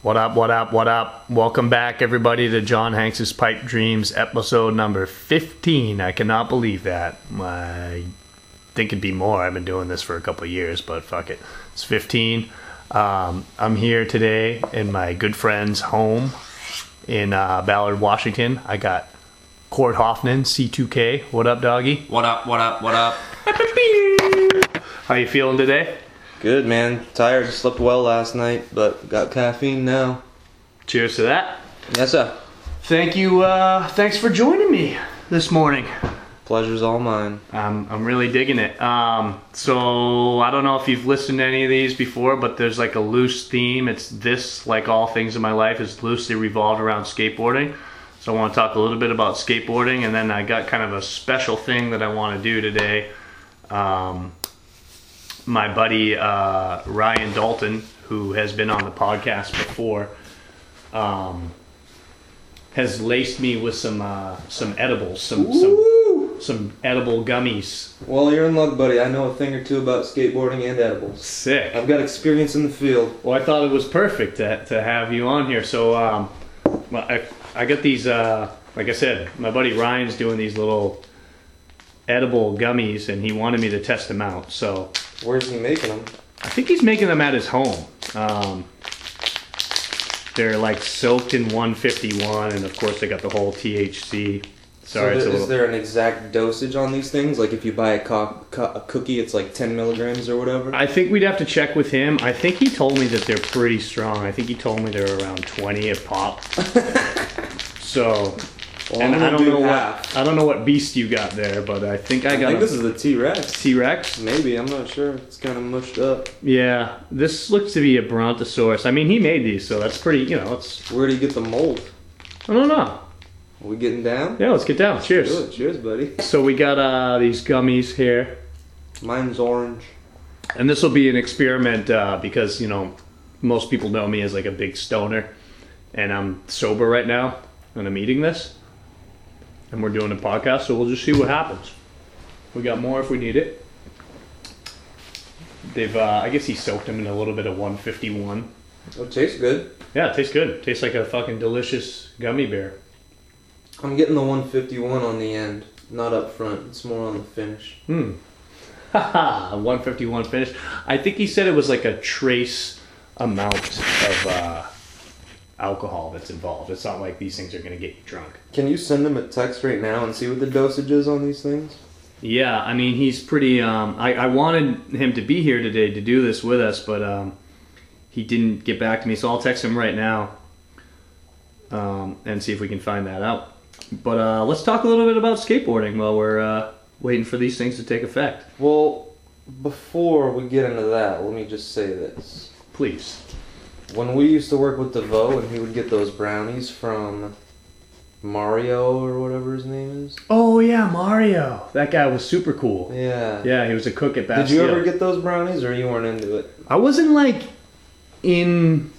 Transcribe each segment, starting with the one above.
What up, what up, what up? Welcome back, everybody, to Jon Hanks's Pipe Dreams, episode number 15. I cannot believe that. I think it'd be more. I've been doing this for a couple years, but fuck it. It's 15. Um, I'm here today in my good friend's home in uh, Ballard, Washington. I got Court Hoffman, C2K. What up, doggy? What up, what up, what up? How you feeling today? Good man. Tired. Slept well last night, but got caffeine now. Cheers to that. Yes, sir. Thank you. Uh, thanks for joining me this morning. Pleasure's all mine. I'm, I'm really digging it. Um, so I don't know if you've listened to any of these before, but there's like a loose theme. It's this, like all things in my life, is loosely revolved around skateboarding. So I want to talk a little bit about skateboarding, and then I got kind of a special thing that I want to do today. Um, my buddy uh, Ryan Dalton, who has been on the podcast before, um, has laced me with some uh, some edibles, some some some edible gummies. Well, you're in luck, buddy. I know a thing or two about skateboarding and edibles. Sick. I've got experience in the field. Well, I thought it was perfect to, to have you on here. So, um, I, I got these, uh, like I said, my buddy Ryan's doing these little edible gummies, and he wanted me to test them out. So, Where's he making them? I think he's making them at his home. Um, they're like soaked in 151, and of course, they got the whole THC. Sorry, so little. is there an exact dosage on these things? Like if you buy a, co- co- a cookie, it's like 10 milligrams or whatever? I think we'd have to check with him. I think he told me that they're pretty strong. I think he told me they're around 20 a pop. so, Well, and I don't do know half. what I don't know what beast you got there, but I think I I got think a this is the T-Rex. T-Rex. Maybe, I'm not sure. It's kind of mushed up. Yeah, this looks to be a Brontosaurus. I mean, he made these, so that's pretty. You know, it's Where did he get the mold? I don't know. Are we getting down? Yeah, let's get down. Cheers. Good. Cheers, buddy. So we got uh, these gummies here. Mine's orange. And this will be an experiment uh, because, you know, most people know me as like a big stoner. And I'm sober right now and I'm eating this. And we're doing a podcast, so we'll just see what happens. We got more if we need it. They've, uh, I guess he soaked them in a little bit of 151. Oh, it tastes good. Yeah, it tastes good. tastes like a fucking delicious gummy bear. I'm getting the 151 on the end, not up front. It's more on the finish. Hmm. Haha, 151 finish. I think he said it was like a trace amount of uh, alcohol that's involved. It's not like these things are going to get you drunk. Can you send him a text right now and see what the dosage is on these things? Yeah, I mean, he's pretty. Um, I, I wanted him to be here today to do this with us, but um, he didn't get back to me, so I'll text him right now um, and see if we can find that out. But uh, let's talk a little bit about skateboarding while we're uh, waiting for these things to take effect. Well, before we get into that, let me just say this. Please. When we used to work with DeVoe and he would get those brownies from Mario or whatever his name is. Oh yeah, Mario. That guy was super cool. Yeah. Yeah, he was a cook at Bastille. Did you ever get those brownies or you weren't into it? I wasn't like in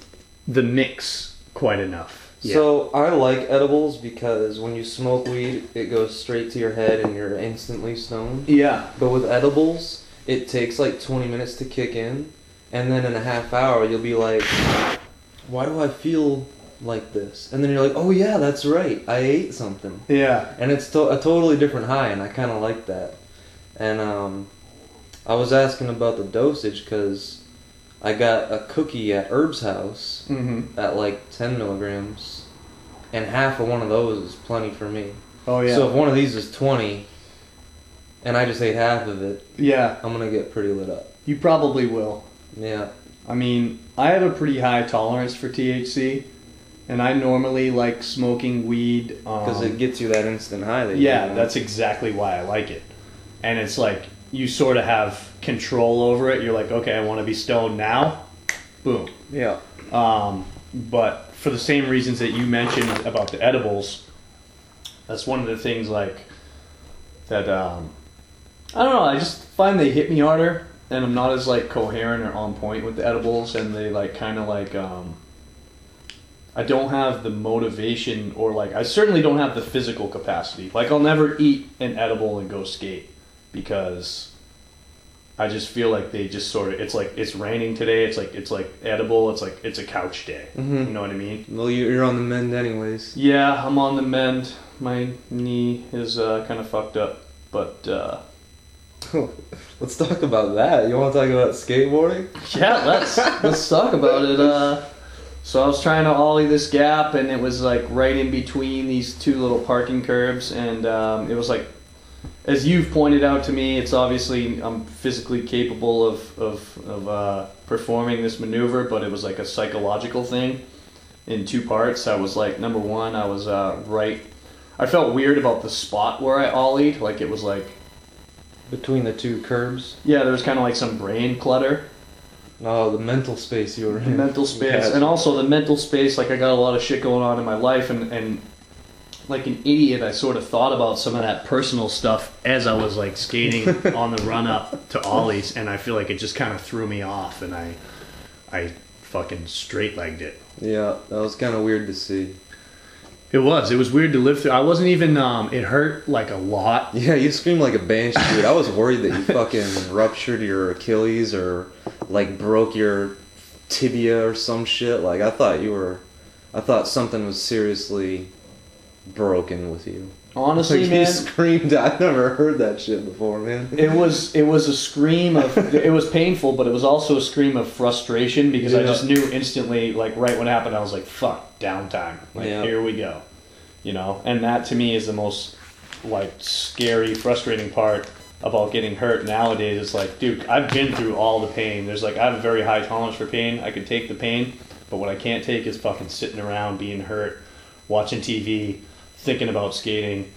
the mix quite enough. Yeah. So I like edibles because when you smoke weed, it goes straight to your head and you're instantly stoned. yeah, But with edibles, it takes like 20 minutes to kick in, and then in a half hour, you'll be like, why do I feel like this? And then you're like, oh yeah, that's right, I ate something. yeah, And it's to- a totally different high, and I kind of like that. And um, I was asking about the dosage because I got a cookie at Herb's house mm-hmm. at like 10 milligrams, and half of one of those is plenty for me. Oh yeah, So if one of these is 20, and I just ate half of it, yeah. I'm gonna get pretty lit up. You probably will. Yeah. I mean, I have a pretty high tolerance for THC, and I normally like smoking weed. Because um, it gets you that instant high that you Yeah, want. that's exactly why I like it. And it's like you sort of have control over it. You're like, okay, I want to be stoned now. Boom. Yeah. Um, but for the same reasons that you mentioned about the edibles, that's one of the things like that. Um, I don't know. I just find they hit me harder, and I'm not as like coherent or on point with the edibles, and they like kind of like. Um, I don't have the motivation, or like I certainly don't have the physical capacity. Like I'll never eat an edible and go skate because I just feel like they just sort of it's like it's raining today. It's like it's like edible. It's like it's a couch day. Mm-hmm. You know what I mean? Well, you- you're on the mend anyways. Yeah, I'm on the mend. My knee is uh, kind of fucked up, but uh, Let's talk about that. You want to talk about skateboarding? yeah, let's let's talk about it. Uh, so I was trying to ollie this gap, and it was like right in between these two little parking curbs, and um, it was like, as you've pointed out to me, it's obviously I'm physically capable of of, of uh, performing this maneuver, but it was like a psychological thing in two parts. I was like, number one, I was uh, right. I felt weird about the spot where I ollied, like it was like Between the two curbs. yeah, there was kind of like some brain clutter. Oh, the mental space you were the in. mental space Yes. and also the mental space like i got a lot of shit going on in my life and, and like an idiot i sort of thought about some of that personal stuff as i was like skating on the run up to ollies and i feel like it just kind of threw me off and i i fucking straight legged it Yeah, that was kind of weird to see. It was it was weird to live through i wasn't even um it hurt like a lot Yeah, you screamed like a banshee, dude. I was worried that you fucking ruptured your Achilles or like broke your tibia or some shit. Like I thought you were, I thought something was seriously broken with you. Honestly Like man you screamed. I've never heard that shit before, man. It was it was a scream of it was painful, but it was also a scream of frustration because I just knew instantly, like right when it happened, I was like, "Fuck, downtime! Like Yeah. here we go," you know. And that to me is the most like scary, frustrating part about getting hurt nowadays. It's like, dude, I've been through all the pain. There's like I have a very high tolerance for pain. I can take the pain, but what I can't take is fucking sitting around being hurt, watching TV, thinking about skating.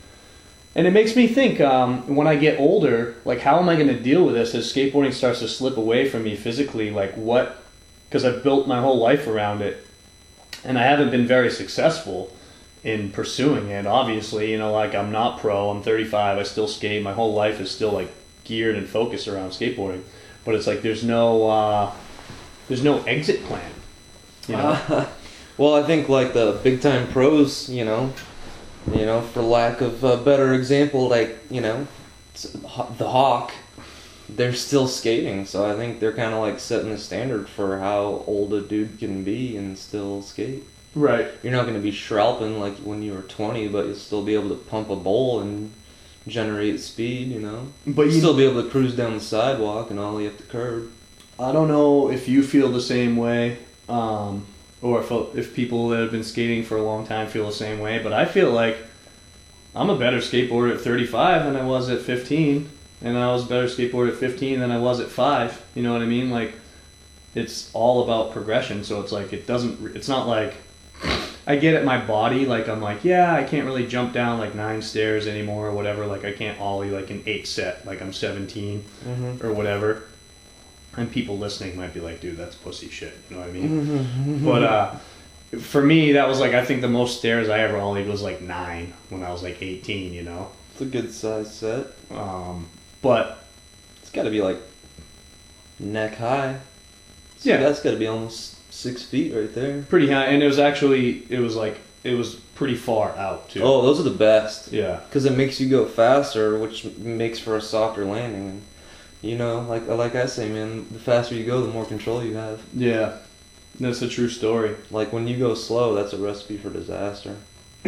And it makes me think um, when I get older, like, how am I going to deal with this as skateboarding starts to slip away from me physically? Like, what? Because I've built my whole life around it, and I haven't been very successful in pursuing it. Obviously, you know, like I'm not pro. I'm 35. I still skate. My whole life is still like geared and focused around skateboarding. But it's like there's no uh, there's no exit plan. You know? well, I think like the big time pros, you know, you know, for lack of a better example, like you know, the Hawk, they're still skating. So I think they're kind of like setting the standard for how old a dude can be and still skate. right. You're not going to be Schralping like when you were 20, but you'll still be able to pump a bowl and generate speed. You know, But you'll still be able to cruise down the sidewalk and ollie up the curb. I don't know if you feel the same way, um, or if if people that have been skating for a long time feel the same way. But I feel like I'm a better skateboarder at 35 than I was at 15, and I was a better skateboarder at 15 than I was at five. You know what I mean? Like, it's all about progression. So it's like it doesn't. It's not like I get it. My body, like I'm like, yeah, I can't really jump down like nine stairs anymore or whatever. Like I can't ollie like an eight set. Like I'm 17 Mm-hmm. or whatever. And people listening might be like, dude, that's pussy shit. You know what I mean? but uh, for me, that was like, I think the most stairs I ever ollied was like nine when I was like 18, you know? It's a good size set. Um, but It's got to be like neck high. So Yeah. that's got to be almost six feet right there. pretty high. And it was actually, it was like, it was pretty far out too. Oh, those are the best Yeah. because it makes you go faster, which makes for a softer landing. You know, like like I say, man, the faster you go, the more control you have. Yeah. That's a true story. Like when you go slow, that's a recipe for disaster.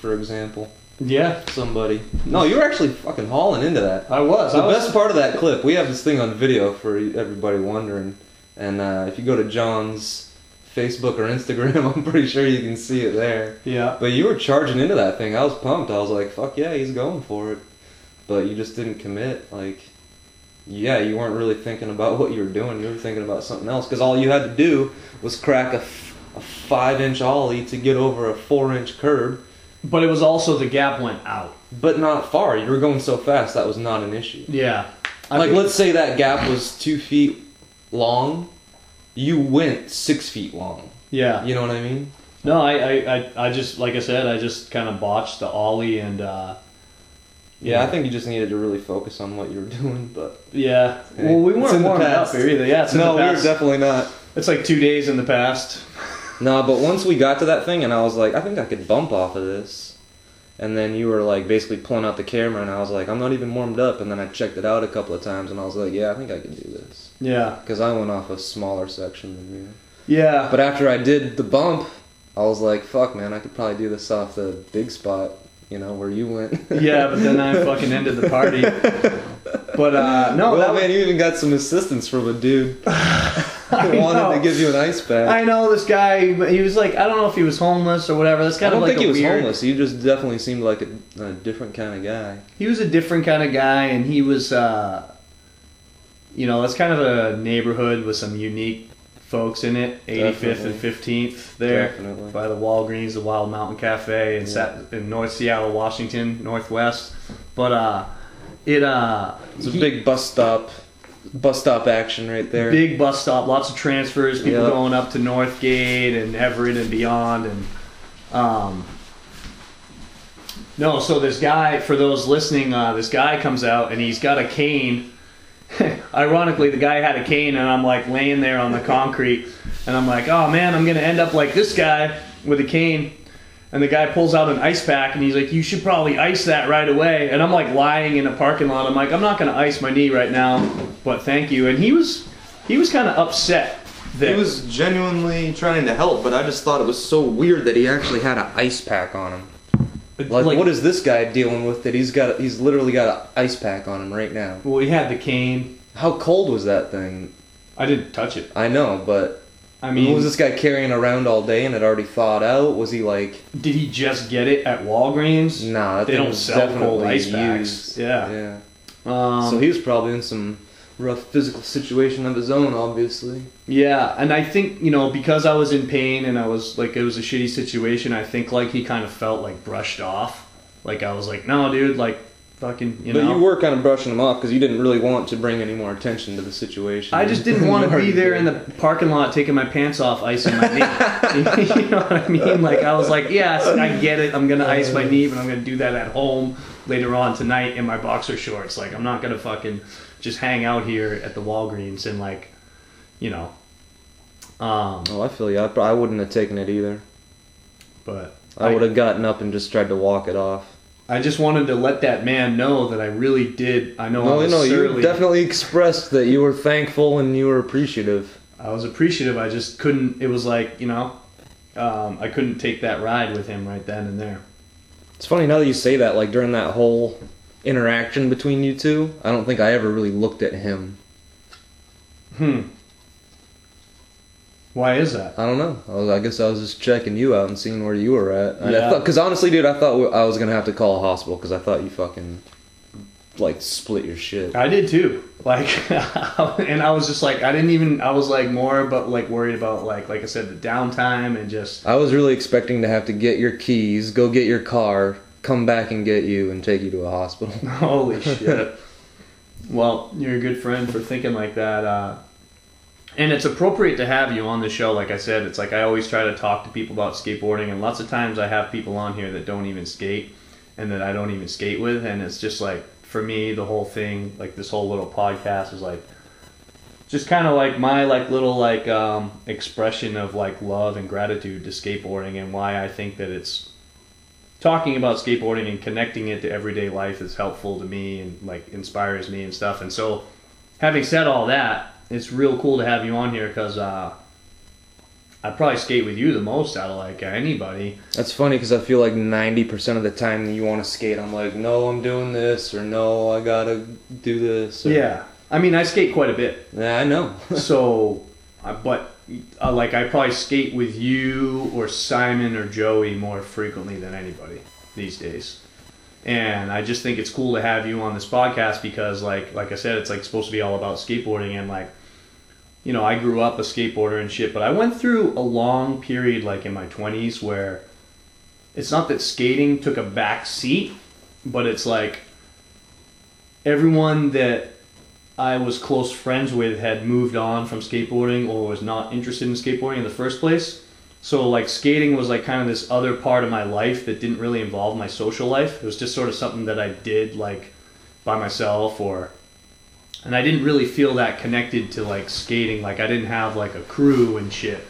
for example, Yeah, somebody. No, you were actually fucking hauling into that. I was. The I was best part of that clip, we have this thing on video for everybody wondering, and uh, if you go to Jon's Facebook or Instagram, I'm pretty sure you can see it there. Yeah. But you were charging into that thing. I was pumped. I was like, "Fuck yeah, he's going for it," but you just didn't commit. Like, yeah, you weren't really thinking about what you were doing. You were thinking about something else because all you had to do was crack a, f- a five-inch ollie to get over a four-inch curb, But it was also the gap went out. but not far. You were going so fast that was not an issue. Yeah. I like mean- let's say that gap was two feet long you went six feet long Yeah. you know what i mean No, I, I, I, I just like I said, I just kind of botched the ollie and uh, yeah i think you just needed to really focus on what you were doing but yeah. Hey, well, we weren't warming up here either. Yeah, no we were definitely not it's like two days in the past. no but once we got to that thing and i was like i think i could bump off of this and then you were like basically pulling out the camera, and I was like, I'm not even warmed up, and then I checked it out a couple of times, and I was like, yeah, I think I can do this Yeah. because I went off a smaller section than you. Yeah. But after I did the bump, I was like, fuck, man, I could probably do this off the big spot, you know, where you went. yeah, but then I fucking ended the party. But uh no, well, man, you even got some assistance from a dude who I wanted to give you an ice pack. I know this guy. He was like, I don't know if he was homeless or whatever. That's I kind don't of like think he was weird. homeless. He just definitely seemed like a, a different kind of guy. He was a different kind of guy, and he was, uh, you know, that's kind of a neighborhood with some unique folks in it. 85th and 15th there Definitely. by the Walgreens, the Wild Mountain Cafe, in, Yeah. Sat- in North Seattle, Washington, Northwest. But uh, it uh, It's a he- big bus stop, bus stop action right there. big bus stop, lots of transfers, people Yep. going up to Northgate and Everett and beyond, and um, no. So this guy, for those listening, uh, this guy comes out and he's got a cane. Ironically, the guy had a cane, and I'm like laying there on the concrete, and I'm like, oh man, I'm gonna end up like this guy with a cane. And the guy pulls out an ice pack and he's like, You should probably ice that right away. And I'm like lying in a parking lot. I'm like, I'm not gonna ice my knee right now, but thank you. And he was he was kinda upset that He was genuinely trying to help, but I just thought it was so weird that he actually had an ice pack on him. Like, what is this guy dealing with? That he's got, he's literally got an ice pack on him right now. well he had the cane. How cold was that thing? I didn't touch it. I know, but I mean was this guy carrying around all day and it already thawed out? Was he like, did he just get it at Walgreens? nah, that They thing don't was sell cold ice packs. used. Yeah. yeah. Um, so he was probably in some rough physical situation of his own, obviously. Yeah, and I think you know because I was in pain and I was like it was a shitty situation. I think like he kind of felt like brushed off. Like I was like, no, dude, like fucking, you but know. you were kind of brushing them off because you didn't really want to bring any more attention to the situation. I just didn't want to be there in the parking lot taking my pants off, icing my knee. you know what I mean? Like I was like, yes, I get it. I'm gonna ice my knee, but I'm gonna do that at home later on tonight in my boxer shorts. Like I'm not gonna fucking just hang out here at the Walgreens and like, you know. Um, Oh, I feel you. I, I wouldn't have taken it either. but I would have gotten up and just tried to walk it off. I just wanted to let that man know that I really did. I know I No, was no, you definitely expressed that you were thankful and you were appreciative. I was appreciative. I just couldn't. It was like you know, um, I couldn't take that ride with him right then and there. It's funny now that you say that. Like during that whole interaction between you two, I don't think I ever really looked at him. Hmm. Why is that? I don't know. I, was, I guess I was just checking you out and seeing where you were at. And Yeah. because honestly, dude, I thought I was gonna have to call a hospital because I thought you fucking like split your shit. I did too. Like, and I was just like, I didn't even. I was like more, but like worried about like, like I said, the downtime and just. I was really expecting to have to get your keys, go get your car, come back and get you, and take you to a hospital. Holy shit. Well, you're a good friend for thinking like that. Uh, and it's appropriate to have you on the show. Like I said, it's like I always try to talk to people about skateboarding, and lots of times I have people on here that don't even skate and that I don't even skate with. And it's just like, for me, the whole thing, like this whole little podcast is like, just kind of like my like little like um, expression of like love and gratitude to skateboarding and why I think that it's talking about skateboarding and connecting it to everyday life is helpful to me and like inspires me and stuff. And so, having said all that, it's real cool to have you on here because uh, I probably skate with you the most out of like anybody. That's funny because I feel like 90% of the time you want to skate, I'm like, no, I'm doing this, or no, I gotta do this. Or, Yeah, I mean I skate quite a bit, Yeah, I know. so but uh, like I probably skate with you or Simon or Joey more frequently than anybody these days. And I just think it's cool to have you on this podcast because like like I said, it's like supposed to be all about skateboarding and like you know, I grew up a skateboarder and shit, but I went through a long period like in my 20s where it's not that skating took a back seat, but it's like everyone that I was close friends with had moved on from skateboarding or was not interested in skateboarding in the first place. So like skating was like kind of this other part of my life that didn't really involve my social life. It was just sort of something that I did like by myself or and I didn't really feel that connected to like skating. Like I didn't have like a crew and shit.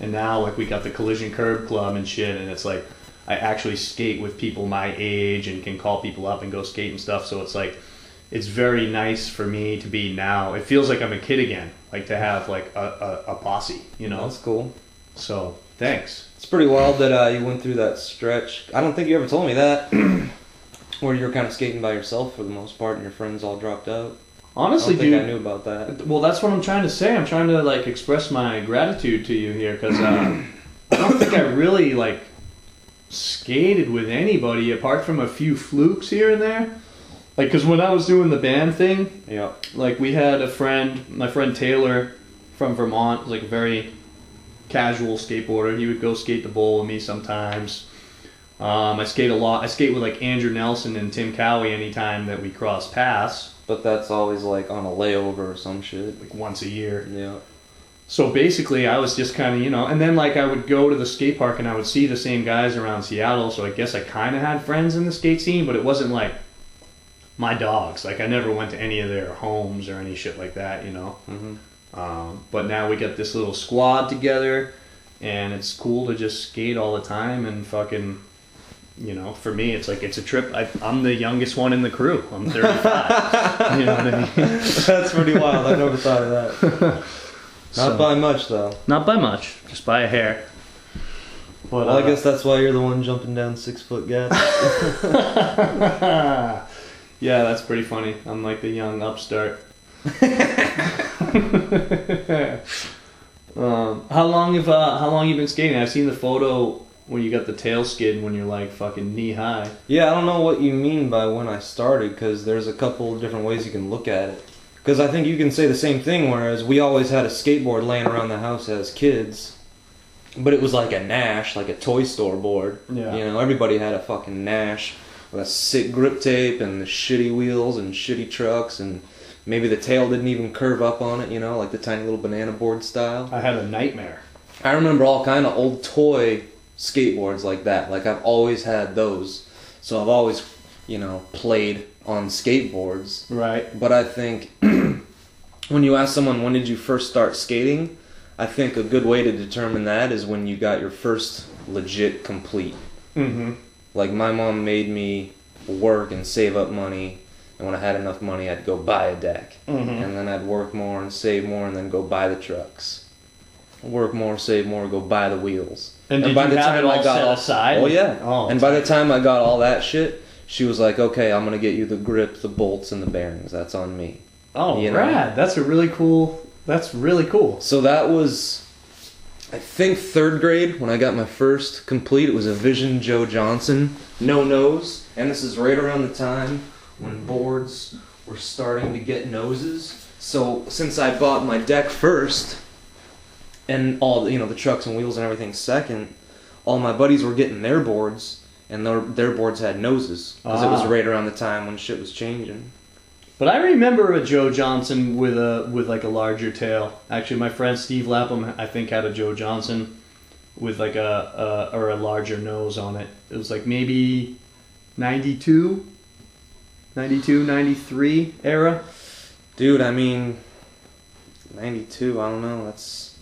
And now like we got the collision curb club and shit and it's like I actually skate with people my age and can call people up and go skate and stuff. So it's like it's very nice for me to be now. It feels like I'm a kid again, like to have like a, a, a posse, you know. That's cool. So thanks. It's pretty wild that uh, you went through that stretch. I don't think you ever told me that. Where you were kind of skating by yourself for the most part, and your friends all dropped out. Honestly, I don't think dude, I knew about that. Well, that's what I'm trying to say. I'm trying to like express my gratitude to you here because uh, I don't think I really like skated with anybody apart from a few flukes here and there. Like, because when I was doing the band thing, Yeah. like we had a friend, my friend Taylor from Vermont, like very casual skateboarder. He would go skate the bowl with me sometimes. Um, I skate a lot. I skate with like Andrew Nelson and Tim Cowie anytime that we cross paths, But that's always like on a layover or some shit. like once a year. Yeah. So basically, I was just kind of, you know, and then like I would go to the skate park and I would see the same guys around Seattle. So I guess I kind of had friends in the skate scene, but it wasn't like my dogs. Like I never went to any of their homes or any shit like that, you know. hmm Um, but now we got this little squad together, and it's cool to just skate all the time and fucking. You know, for me, it's like it's a trip. I, I'm the youngest one in the crew. I'm 35. you know what I mean? that's pretty wild. I never thought of that. Not So- by much though. Not by much, just by a hair. But Well, I uh, guess that's why you're the one jumping down six foot gaps. yeah, that's pretty funny. I'm like the young upstart. um, how long have uh, how long you been skating? I've seen the photo when you got the tail skid when you're like fucking knee high. yeah, I don't know what you mean by when I started because there's a couple of different ways you can look at it. Because I think you can say the same thing. Whereas we always had a skateboard laying around the house as kids, but it was like a Nash, like a toy store board. Yeah. You know, everybody had a fucking Nash with a sick grip tape and the shitty wheels and shitty trucks and maybe the tail didn't even curve up on it. You know, like the tiny little banana board style. I had a nightmare. I remember all kind of old toy skateboards like that. Like I've always had those, so I've always, you know, played on skateboards. Right. But I think when you ask someone when did you first start skating, I think a good way to determine that is when you got your first legit complete. Mm-hmm. Like my mom made me work and save up money, and when I had enough money, I'd go buy a deck, Mm-hmm. and then I'd work more and save more, and then go buy the trucks. Work more, save more, go buy the wheels. And, did by the time I got all- aside? Oh yeah. Oh, and by the time I got all that shit, she was like, "Okay, I'm gonna get you the grip, the bolts, and the bearings. That's on me." oh, you know. That's a really cool. That's really cool. So that was, I think, third grade when I got my first complete. It was a Vision Joe Johnson, no nose, and this is right around the time when boards were starting to get noses. So since I bought my deck first, and all the, you know the trucks and wheels and everything second, all my buddies were getting their boards, and their their boards had noses because it was Ah. right around the time when shit was changing. But I remember a Joe Johnson with a with like a larger tail. Actually, my friend Steve Lapham, I think, had a Joe Johnson with like a, a or a larger nose on it. It was like maybe 92, 92, 93 era. Dude, I mean, 92, I don't know, that's.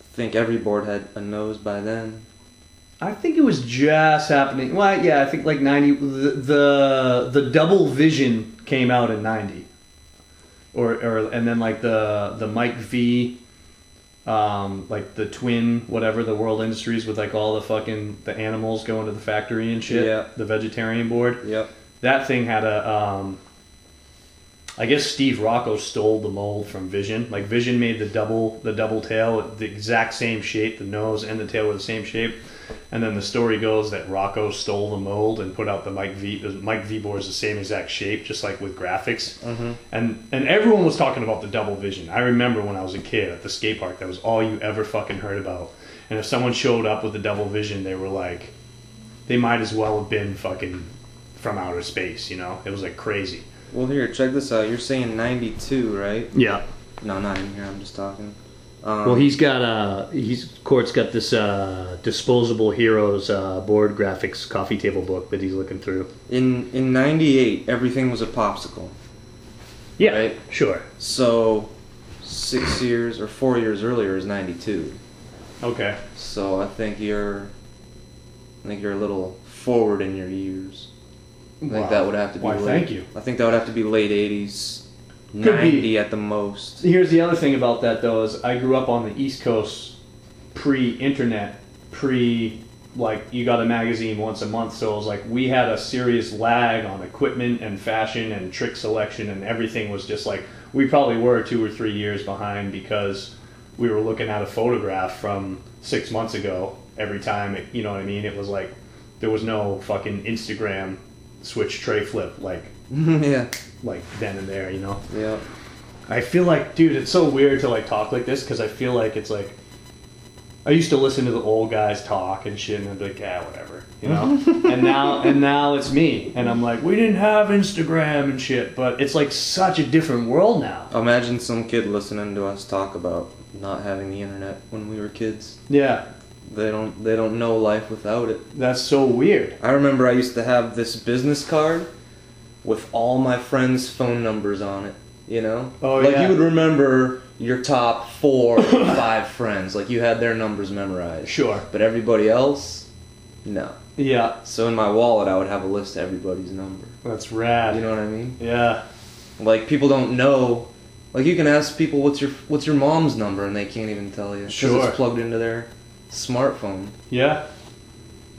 I think every board had a nose by then. I think it was just happening. Well, yeah, I think like 90. The the, the double vision came out in 90. Or, or and then like the the Mike V um, like the twin whatever the World Industries with like all the fucking the animals going to the factory and shit. Yeah. The vegetarian board. Yep. That thing had a um, I guess Steve Rocco stole the mold from Vision. Like Vision made the double the double tail the exact same shape, the nose and the tail were the same shape. And then the story goes that Rocco stole the mold and put out the Mike V. The Mike V board is the same exact shape, just like with graphics. Mm-hmm. And and everyone was talking about the double vision. I remember when I was a kid at the skate park, that was all you ever fucking heard about. And if someone showed up with the double vision, they were like, they might as well have been fucking from outer space. You know, it was like crazy. Well, here, check this out. You're saying 92, right? Yeah. No, not in here, I'm just talking. Um, Well, he's got uh, he's Court's got this uh, disposable heroes uh, board graphics coffee table book that he's looking through. In, in 98, everything was a popsicle. Yeah, Right. sure. So, six years or four years earlier is 92. Okay. So I think you're I think you're a little forward in your years. I think Wow. that would have to be. Why, late, thank you. I think that would have to be late '80s, be. '90 at the most. Here's the other thing about that though is I grew up on the East Coast pre-internet, pre like you got a magazine once a month, so it was like we had a serious lag on equipment and fashion and trick selection and everything was just like we probably were two or three years behind because we were looking at a photograph from six months ago every time it, you know what I mean? It was like there was no fucking Instagram switch tray flip like yeah, like then and there, you know? yeah. I feel like, dude, it's so weird to like talk like this because I feel like it's like I used to listen to the old guys talk and shit, and I'd be like, yeah, whatever, you know. and now, and now it's me, and I'm like, we didn't have Instagram and shit, but it's like such a different world now. Imagine some kid listening to us talk about not having the internet when we were kids. Yeah, They don't. They don't know life without it. that's so weird. I remember I used to have this business card with all my friends' phone numbers on it. You know, Oh, like yeah. you would remember your top four or five friends, like you had their numbers memorized. Sure. But everybody else, no. Yeah, So in my wallet, I would have a list of everybody's number. that's rad. You know what I mean? yeah, Like people don't know. Like you can ask people what's your what's your mom's number, and they can't even tell you because Sure. it's plugged into their smartphone. yeah.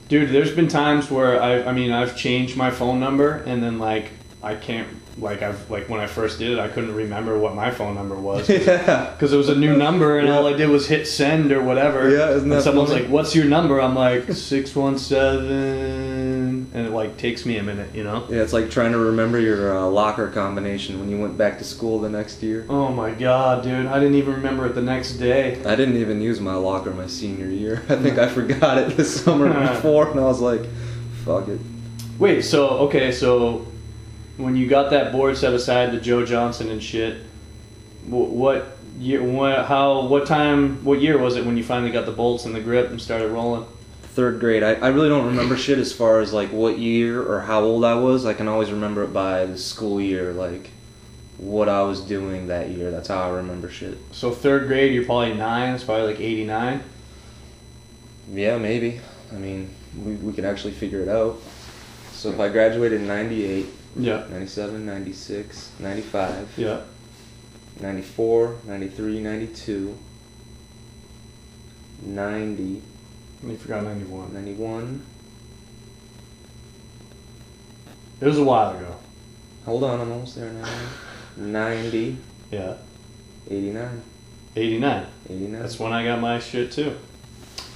Dude, there's been times where I, I mean, I've changed my phone number, and then like I can't, like I've, like when I first did it, I couldn't remember what my phone number was. yeah. Because it was a new number, and all I did was hit send or whatever. Yeah, isn't that and someone's funny? like, "What's your number?" I'm like six one seven, and it like takes me a minute, you know. Yeah, it's like trying to remember your uh, locker combination when you went back to school the next year. Oh my god, dude! I didn't even remember it the next day. I didn't even use my locker my senior year. I think I forgot it the summer before, and I was like, "Fuck it." Wait, so okay, so when you got that board set aside to Joe Johnson and shit, wh- what year? What? How? What time? What year was it when you finally got the bolts and the grip and started rolling? Third grade. I, I really don't remember shit as far as like what year or how old I was. I can always remember it by the school year, like what I was doing that year. That's how I remember shit. So third grade, you're probably nine. It's probably like eighty nine. Yeah, maybe. I mean, we, we could actually figure it out. So if I graduated in 98, Yeah. 97, 96, 95, Yeah. 94, 93, 92, 90, You forgot ninety one. 91. It was a while ago. Hold on, I'm almost there now. 90, Yeah. 89, 89. 89. That's when I got my shit too.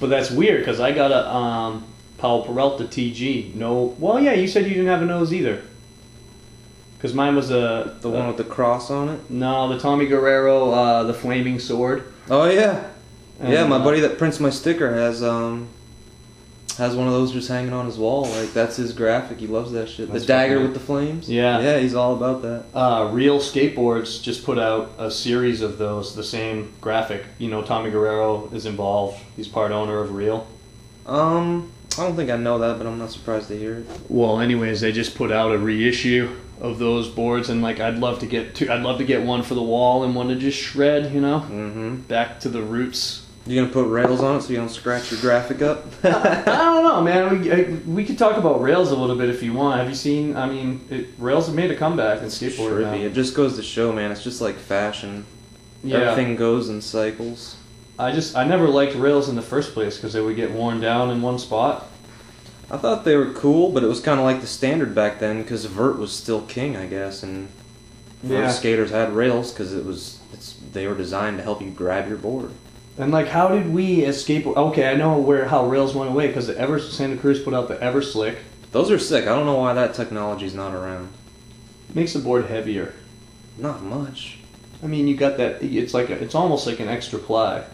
But that's weird because I got a um, Powell Peralta TG. No. Well, yeah, you said you didn't have a nose either. Because mine was a. the one with the cross on it? No, the Tommy Guerrero, uh, the Flaming Sword. Oh, yeah. Yeah, my uh, buddy that prints my sticker has um has one of those just hanging on his wall. Like that's his graphic. He loves that shit. The dagger with the flames. Yeah. Yeah, he's all about that. Uh, Real Skateboards just put out a series of those, the same graphic. You know, Tommy Guerrero is involved. He's part owner of Real. Um, I don't think I know that, but I'm not surprised to hear it. Well, anyways, they just put out a reissue of those boards, and like I'd love to get two. I'd love to get one for the wall and one to just shred. You know, Mm-hmm. back to the roots. You gonna put rails on it so you don't scratch your graphic up? I don't know, man. We, I, we could talk about rails a little bit if you want. Have you seen? I mean, it, rails have made a comeback in skateboarding Trippy. It just goes to show, man. It's just like fashion. Yeah, Everything goes in cycles. I just I never liked rails in the first place because they would get worn down in one spot. I thought they were cool, but it was kind of like the standard back then because vert was still king, I guess, and vert Yeah. skaters had rails because it was it's they were designed to help you grab your board. And like, how did we as skateboard? Okay, I know where how rails went away because the Ever Santa Cruz put out the Ever Slick. Those are sick. I don't know why that technology's not around. Makes the board heavier. Not much. I mean, you got that. It's like a, it's almost like an extra ply.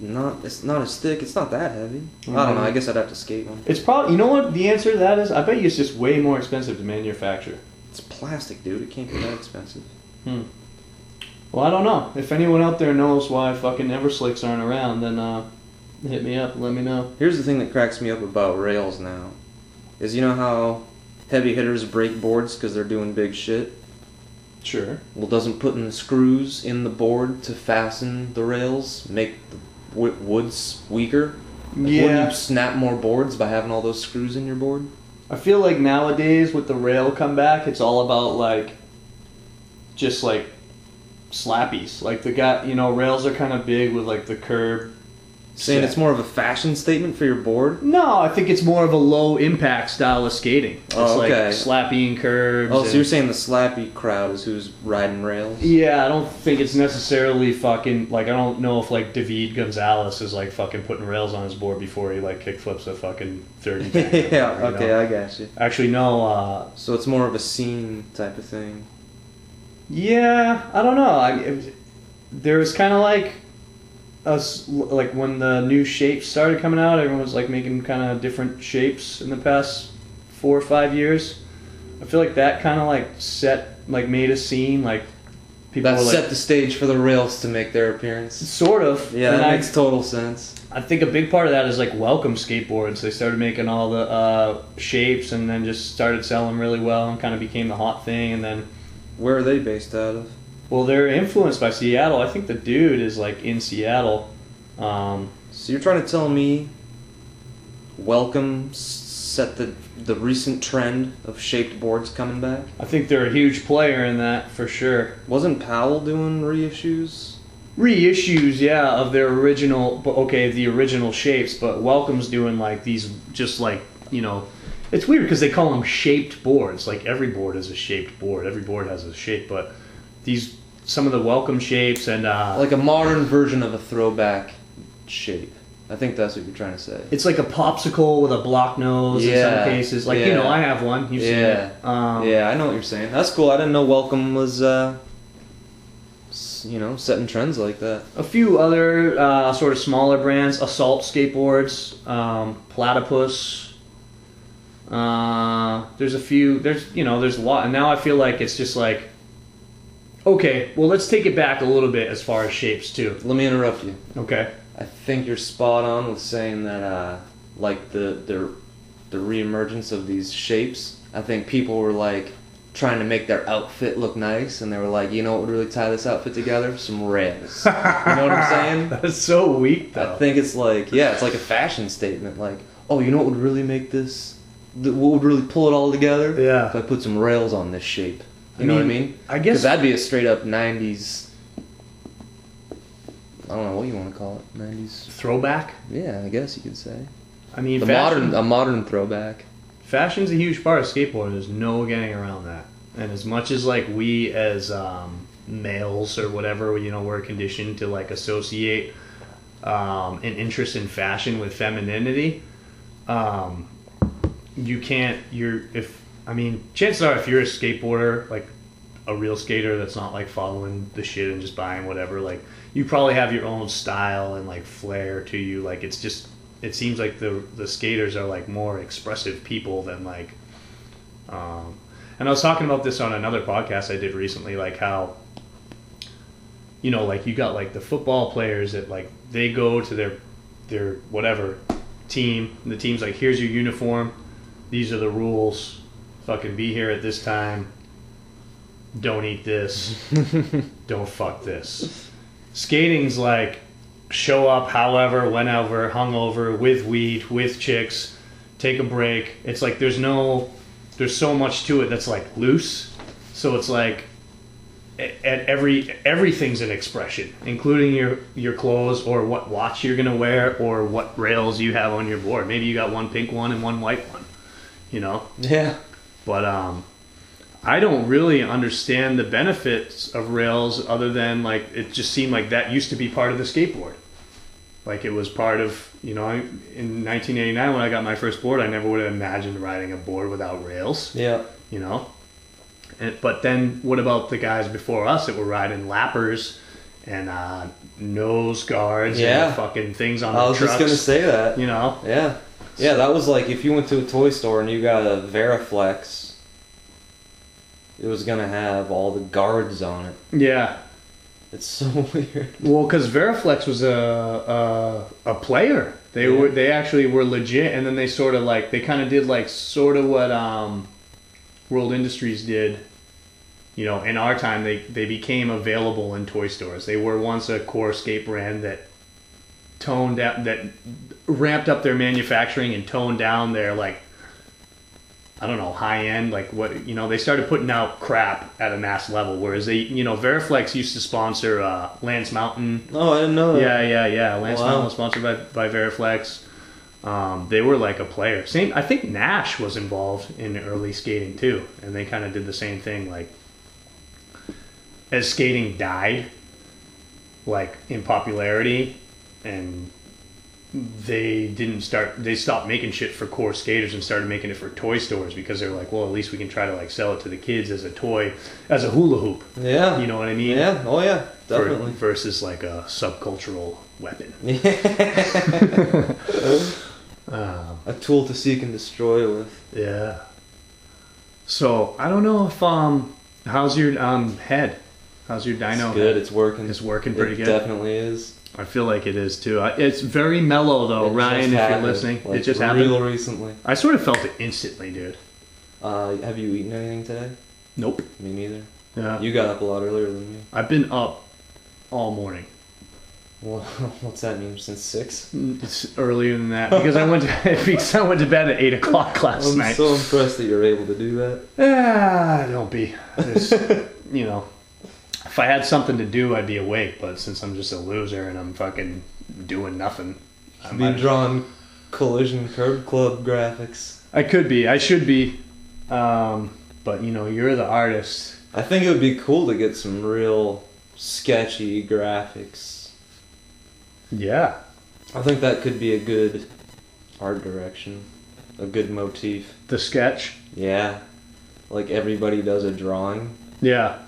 Not it's not as thick. It's not that heavy. I Mhm. don't know. I guess I'd have to skate one. It's probably you know what the answer to that is. I bet you it's just way more expensive to manufacture. It's plastic, dude. It can't be that expensive. Hmm. Well, I don't know. If anyone out there knows why fucking Everslicks aren't around, then uh, hit me up. Let me know. Here's the thing that cracks me up about rails now, is you know how heavy hitters break boards because they're doing big shit. Sure. Well, doesn't putting the screws in the board to fasten the rails make the w- woods weaker? Like, Yeah. Wouldn't you snap more boards by having all those screws in your board? I feel like nowadays with the rail comeback, it's all about like just like slappies. Like the guy, you know, rails are kind of big with like the curb. Saying set. it's more of a fashion statement for your board. No, I think it's more of a low impact style of skating. It's Oh, like okay. slappy and curbs. Oh, so and- you're saying the slappy crowd is who's riding rails? Yeah, I don't think it's necessarily fucking like I don't know if like David Gonzalez is like fucking putting rails on his board before he like kickflips a fucking thirty. yeah. Okay, know? I got you. Actually, no. Uh, So it's more of a scene type of thing. yeah, I don't know. I it, there was kind of like us like when the new shapes started coming out. Everyone was like making kind of different shapes in the past four or five years. I feel like that kind of like set like made a scene like people That were set like the stage for the rails to make their appearance. sort of Yeah, and that I- makes total sense. I think a big part of that is like welcome skateboards. They started making all the uh, shapes and then just started selling really well and kind of became the hot thing. And then, Where are they based out of? Well, they're influenced by Seattle. I think the dude is like in Seattle. Um, So you're trying to tell me Welcome set the the recent trend of shaped boards coming back? I think they're a huge player in that for sure. Wasn't Powell doing reissues? Reissues, yeah, of their original, okay, the original shapes. But Welcome's doing like these, just like you know, it's weird because they call them shaped boards. Like every board is a shaped board. Every board has a shape, but these some of the Welcome shapes and uh, Like a modern version of a throwback shape. I think that's what you're trying to say. It's like a popsicle with a block nose yeah. in some cases. Like you know, I have one. You've Yeah. Um, yeah, I know what you're saying. That's cool. I didn't know Welcome was, uh, you know, setting trends like that. A few other uh, sort of smaller brands: Assault skateboards, um, Platypus. Uh, there's a few. There's you know, there's a lot. And now I feel like it's just like, okay, well, let's take it back a little bit as far as shapes too. Let me interrupt you. Okay. I think you're spot on with saying that, uh, like the the the reemergence of these shapes. I think people were like trying to make their outfit look nice, and they were like, you know what would really tie this outfit together? Some rails. you know what I'm saying? That's so weak, though. I think it's like yeah, it's like a fashion statement. Like, oh, you know what would really make this? What would really pull it all together? Yeah. If I put some rails on this shape. You I know what I mean? I guess that'd be a straight up '90s. I don't know what you want to call it. '90s. throwback. Yeah, I guess you could say. I mean, The fashion- modern, a modern throwback. fashion's a huge part of skateboarding. There's no getting around that. And as much as like we as um, males or whatever, you know, we're conditioned to like associate um, an interest in fashion with femininity, um, you can't. You're if I mean, chances are if you're a skateboarder, like a real skater that's not like following the shit and just buying whatever, like you probably have your own style and like flair to you. Like it's just it seems like the the skaters are like more expressive people than like um and I was talking about this on another podcast I did recently like how you know like you got like the football players that like they go to their their whatever team and the team's like here's your uniform these are the rules fucking be here at this time don't eat this don't fuck this skating's like show up however, whenever, hungover, with weed, with chicks, take a break. It's like there's no, there's so much to it that's like loose. So it's like at every everything's an expression, including your your clothes or what watch you're gonna wear or what rails you have on your board. Maybe you got one pink one and one white one, you know. Yeah. But um, I don't really understand the benefits of rails other than like it just seemed like that used to be part of the skateboard. Like it was part of you know I, in 1989 when I got my first board, I never would have imagined riding a board without rails. Yeah. You know. And, but then what about the guys before us that were riding lappers and uh, nose guards Yeah. and fucking things on trucks? I was just gonna say that. You know. Yeah. Yeah, that was like if you went to a toy store and you got a Variflex, it was gonna have all the guards on it. Yeah. It's so weird. Well, because Variflex was a, a a player. They Yeah. were they actually were legit, and then they sort of like they kind of did like sort of what um, World Industries did. You know, in our time, they they became available in toy stores. They were once a core skate brand that toned out that ramped up their manufacturing and toned down their like I don't know high end like what you know they started putting out crap at a mass level whereas they you know Variflex used to sponsor uh, Lance Mountain Oh, I didn't know that. yeah yeah yeah Lance Wow. Mountain was sponsored by by Variflex um, they were like a player same I think Nash was involved in early skating too and they kind of did the same thing like as skating died like in popularity and they didn't start they stopped making shit for core skaters and started making it for toy stores because they're like well at least we can try to like sell it to the kids as a toy as a hula hoop Yeah. you know what i mean Yeah. Oh yeah. For- Definitely. versus like a subcultural weapon um, a tool to seek and destroy with. yeah so i don't know if um how's your um head how's your dino It's good. It's working. it's working pretty it good definitely is. I feel like it is too. I- It's very mellow though, It Ryan. just If you're listening, like, it just real happened. recently. I sort of felt it instantly, dude. Uh, have you eaten anything today? Nope. Me neither. Yeah. You got up a lot earlier than me. I've been up all morning. Well, what's that mean? Since six? It's earlier than that because I went to because I went to bed at eight o'clock last I'm night. so impressed that you're able to do that. Ah, don't be. There's, you know, if I had something to do, I'd be awake. But since I'm just a loser and I'm fucking doing nothing, I, Be drawing collision curb club graphics. I could be. I should be. Um, but you know, you're the artist. I think it would be cool to get some real sketchy graphics. Yeah. I think that could be a good art direction, a good motif. The sketch. Yeah, like everybody does a drawing, Yeah.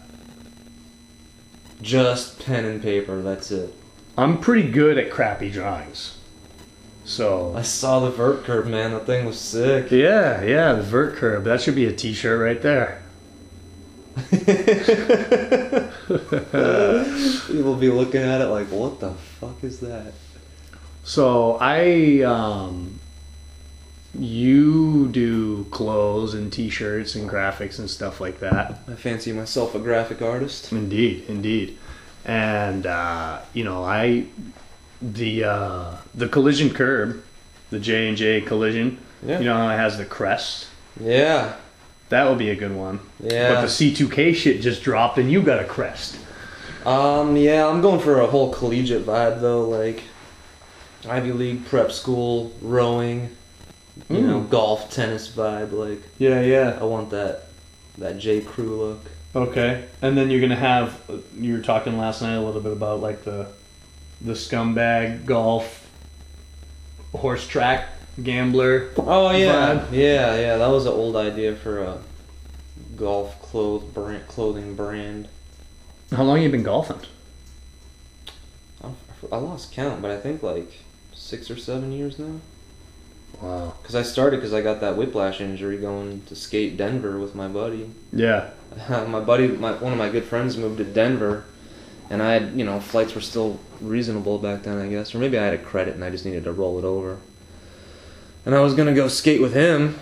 Just pen and paper. That's it. I'm pretty good at crappy drawings. So I saw the vert curve, man. That thing was sick. yeah, yeah, the vert curve. That should be a T-shirt right there. People will be looking at it like, what the fuck is that? So I, um, you do clothes and T-shirts and graphics and stuff like that. I fancy myself a graphic artist. Indeed, indeed, and uh, you know I, the uh, the collision curb, the J and J collision. Yeah. You know how it has the crest. Yeah. That would be a good one. Yeah. But the C2K shit just dropped and you got a crest. Um, yeah, I'm going for a whole collegiate vibe though, like Ivy League prep school, rowing, you know, Mm. golf, tennis vibe. Like Yeah, yeah. I want that that J Crew look. Okay. And then you're gonna have you were talking last night a little bit about like the the scumbag golf horse track gambler. Oh yeah, Vibe. yeah, yeah. That was an old idea for a golf clothes brand, clothing brand. How long you been golfing? I, I lost count, but I think like six or seven years now. Wow. Cause I started because I got that whiplash injury going to skate Denver with my buddy. Yeah. my buddy, my one of my good friends moved to Denver, and I had you know flights were still reasonable back then, I guess, or maybe I had a credit and I just needed to roll it over. And I was gonna go skate with him,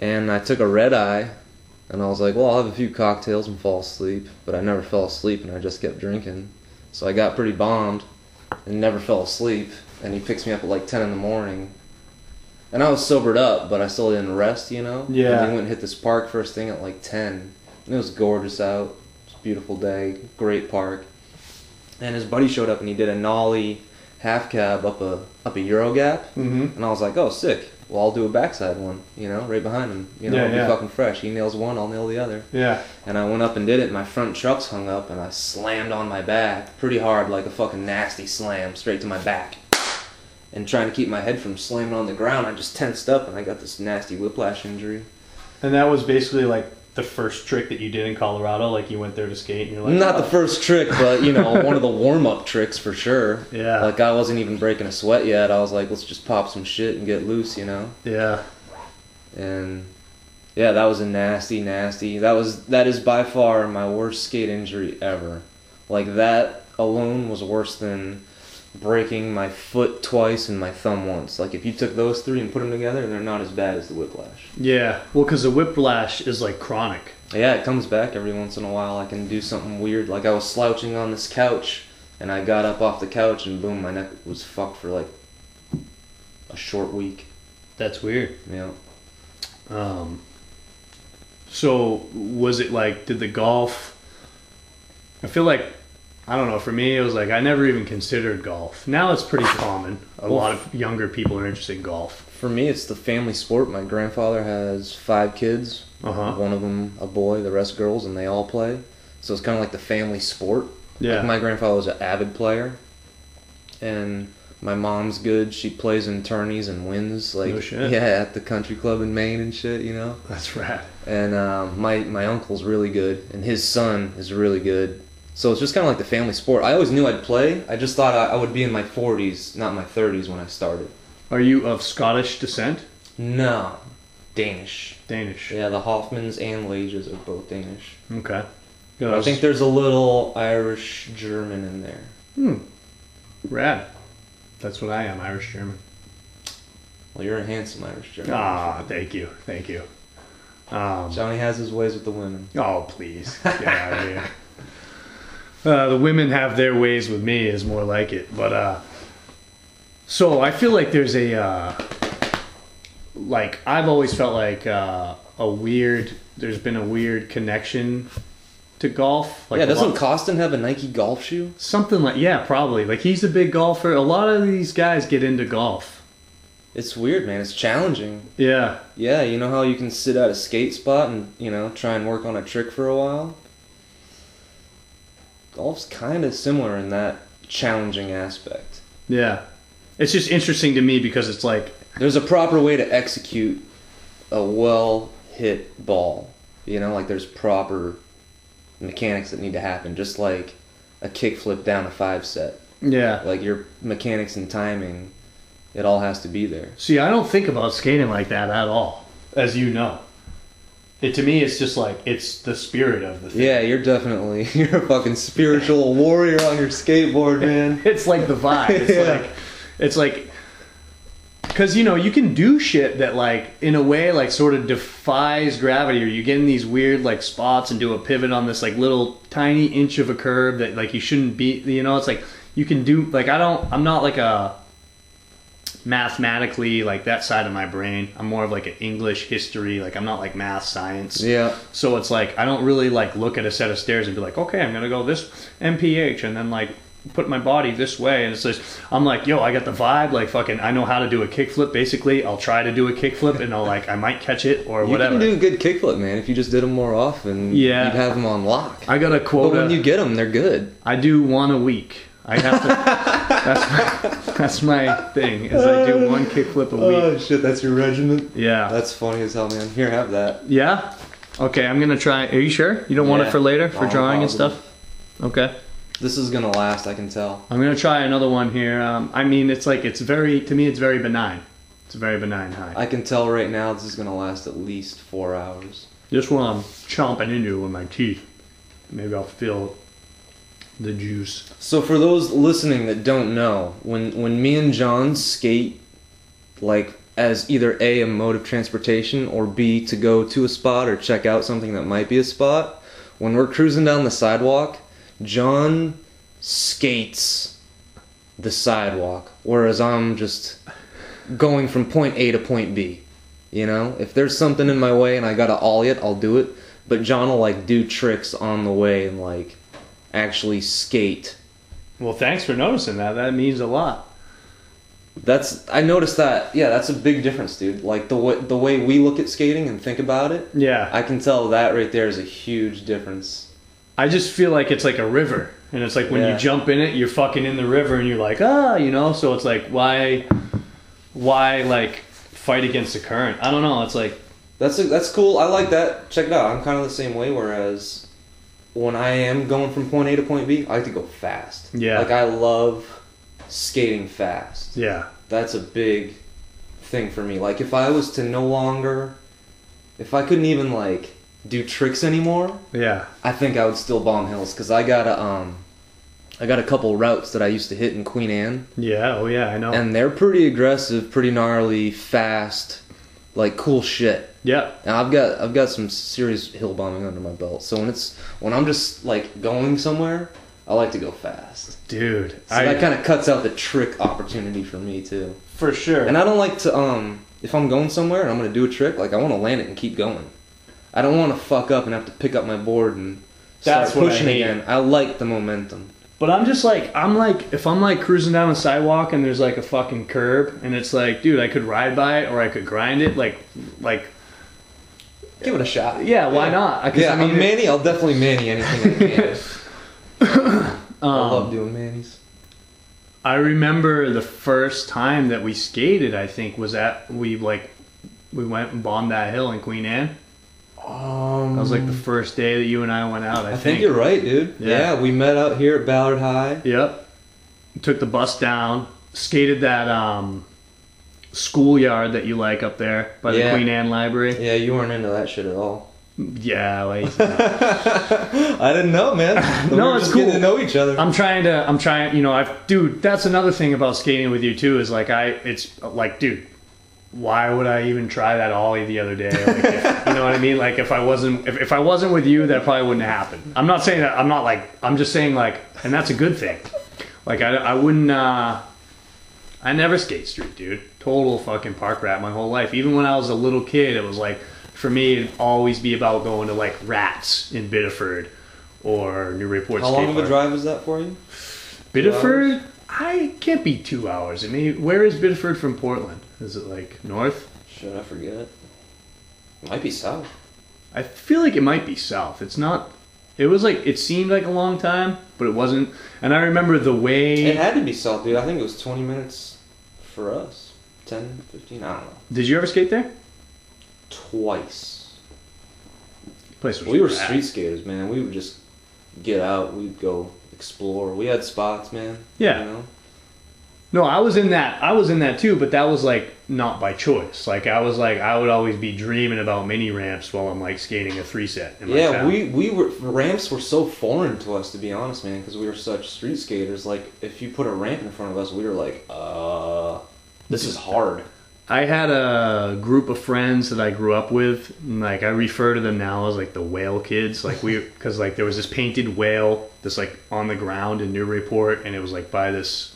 and I took a red eye, and I was like, well, I'll have a few cocktails and fall asleep, but I never fell asleep, and I just kept drinking, so I got pretty bombed, and never fell asleep. And he picks me up at like ten in the morning. And I was sobered up, but I still didn't rest, you know? Yeah. And we went and hit this park first thing at like 10. And it was gorgeous out. It was a beautiful day. Great park. And his buddy showed up and he did a nollie half cab up a up a Euro gap. Mm-hmm. And I was like, oh, sick. Well, I'll do a backside one, you know, right behind him. You know, yeah. be fucking fresh. He nails one, I'll nail the other. Yeah. And I went up and did it. My front trucks hung up, and I slammed on my back pretty hard, like a fucking nasty slam, straight to my back. And trying to keep my head from slamming on the ground, I just tensed up, and I got this nasty whiplash injury. And that was basically like the first trick that you did in Colorado. Like you went there to skate and you're like, Not the "Oh." first trick, but you know, one of the warm up tricks for sure. Yeah. Like I wasn't even breaking a sweat yet. I was like, let's just pop some shit and get loose, you know. Yeah. And yeah, that was a nasty, nasty. That was that is by far my worst skate injury ever. Like that alone was worse than breaking my foot twice and my thumb once. Like if you took those three and put them together, they're not as bad as the whiplash. Yeah. Well, because the whiplash is like chronic. Yeah, it comes back every once in a while. I can do something weird. Like I was slouching on this couch and I got up off the couch and boom, my neck was fucked for like a short week. That's weird. Yeah. Um, so was it like did the golf? I feel like I don't know. For me, it was like I never even considered golf. Now it's pretty common. A lot of younger people are interested in golf. For me, it's the family sport. My grandfather has five kids. Uh huh. One of them a boy, the rest girls, and they all play. So it's kind of like the family sport. Yeah. Like my grandfather was an avid player, and my mom's good. She plays in tourneys and wins. Like No yeah, at the country club in Maine and shit. You know. That's rad. And um, my my uncle's really good, and his son is really good. So it's just kind of like the family sport. I always knew I'd play. I just thought I, I would be in my 40s, not my 30s when I started. Are you of Scottish descent? No, Danish. Danish. Yeah, the Hoffmans and Lages are both Danish. Okay. But I think there's a little Irish German in there. Hmm. Rad. That's what I am, Irish German. Well, you're a handsome Irish German. Ah, thank you, thank you. Um, Johnny has his ways with the women. oh, please, get out of here. Uh, the women have their ways with me is more like it, but uh, so I feel like there's a uh, like I've always felt like uh, a weird. There's been a weird connection to golf. Like yeah, doesn't lot- Koston have a Nike golf shoe? something like yeah, probably. Like he's a big golfer. A lot of these guys get into golf. It's weird, man. It's challenging. Yeah, Yeah, you know how you can sit at a skate spot and, you know, try and work on a trick for a while? Golf's kind of similar in that challenging aspect. yeah. It's just interesting to me because it's like There's a proper way to execute a well hit ball. You know, like there's proper mechanics that need to happen, just like a kickflip down a five set. yeah. Like your mechanics and timing, it all has to be there. See, I don't think about skating like that at all, as you know. It to me, it's just like it's the spirit of the thing. Yeah, you're definitely you're a fucking spiritual warrior on your skateboard, man. It's like the vibe. It's Yeah. like, it's like, because you know you can do shit that like in a way like sort of defies gravity, or you get in these weird like spots and do a pivot on this like little tiny inch of a curve that like you shouldn't be. You know, it's like you can do like I don't. I'm not like a mathematically like that side of my brain. I'm more of like an English history. Like I'm not like math science. Yeah. So it's like I don't really like look at a set of stairs and be like, okay, I'm gonna go this MPH and then like put my body this way and it's just I'm like, yo, I got the vibe, like fucking I know how to do a kickflip basically. I'll try to do a kickflip and I'll like I might catch it or whatever. You whatever. can do a good kickflip, man. If you just did them more often, Yeah. you'd have them on lock. I got a quote. But when you get them, they're good. I do one a week. I have to. that's my, that's my thing. Is I do one kickflip a week. Oh shit, that's your regiment. Yeah. That's funny as hell, man. Here, have that. Yeah. Okay, I'm gonna try. Are you sure? You don't want it for later for drawing and stuff? Okay. This is gonna last, I can tell. I'm gonna try another one here. Um, I mean, it's like it's very to me, it's very benign. It's a very benign high. I can tell right now this is gonna last at least four hours. This one I'm chomping into with my teeth. Maybe I'll feel the juice. So for those listening that don't know, when when me and Jon skate, like as either a a mode of transportation or b to go to a spot or check out something that might be a spot, when we're cruising down the sidewalk, Jon skates the sidewalk, whereas I'm just going from point A to point B. You know, if there's something in my way and I gotta ollie it, I'll do it. But Jon will like do tricks on the way and like actually skate Well, thanks for noticing that. That means a lot. That's I noticed that. Yeah, that's a big difference, dude. Like the way the way we look at skating and think about it, Yeah. I can tell that right there is a huge difference. I just feel like it's like a river, and it's like when Yeah. you jump in it, you're fucking in the river, and you're like, ah, you know. So it's like, why, why like fight against the current? I don't know. It's like, That's a, that's cool. I like that. Check it out. I'm kind of the same way. Whereas when I am going from point A to point B, I like to go fast. Yeah. Like I love skating fast. yeah, That's a big thing for me. Like if I was to no longer, if I couldn't even like do tricks anymore, yeah, I think I would still bomb hills because I got a um, I got a couple routes that I used to hit in Queen Anne, yeah. Oh yeah, I know. and they're pretty aggressive, pretty gnarly, fast, like cool shit. Yeah, And I've got I've got some serious hill bombing under my belt. So when it's when I'm just like going somewhere, I like to go fast. dude. So that kind of cuts out the trick opportunity for me too. for sure. And I don't like to um if I'm going somewhere and I'm gonna do a trick, like I want to land it and keep going. I don't want to fuck up and have to pick up my board and start That's I pushing hate. again. I like the momentum. But I'm just like I'm like if I'm like cruising down the sidewalk and there's like a fucking curb and it's like, dude, I could ride by it or I could grind it. Like, like Give it a shot. yeah, why not? 'Cause, Yeah, I mean, Manny, I'll definitely Manny anything I can. I um, love doing Manny's. I remember the first time that we skated. I think was at we like we went and bombed that hill in Queen Anne. Um, That was like the first day that you and I went out. I, I think you're right, dude. Yeah. Yeah. we met out here at Ballard High. Yep. Took the bus down, skated that um, schoolyard that you like up there by the Yeah. Queen Anne Library. Yeah, you weren't into that shit at all. Yeah, like I didn't know, man. We No, were it's just cool. to know each other. I'm trying to. I'm trying. You know, I've dude. That's another thing about skating with you too. Is like I. It's like, dude. Why would I even try that ollie the other day? Like, if, you know what I mean? Like if I wasn't if, if I wasn't with you, that probably wouldn't happen. I'm not saying that. I'm not like. I'm just saying like, and that's a good thing. Like I, I wouldn't. uh I never skate street, dude. Total fucking park rat my whole life. Even when I was a little kid, it was like for me it'd always be about going to like Rats in Biddeford or New Report. How long of a drive is that for you? Biddeford? I can't be two hours. I mean, where is Biddeford from Portland? Is it like north? Should I forget. It might be south. I feel like it might be south. It's not. It was like it seemed like a long time, but it wasn't. And I remember the way. It had to be south, dude. I think it was 20 minutes for us. 10, 15, I don't know. Did you ever skate there? Twice. Place was We were street skaters, man. We would just get out. We'd go explore. We had spots, man. Yeah. You know? No, I was in that. I was in that too, but that was like not by choice. Like I was like I would always be dreaming about mini ramps while I'm like skating a three set. In Yeah, town. we, we were ramps were so foreign to us to be honest, man, because we were such street skaters. Like if you put a ramp in front of us, we were like, uh, this is hard. I had a group of friends that I grew up with. and, Like I refer to them now as like the whale kids. Like we, because like there was this painted whale that's like on the ground in Newburyport, and it was like by this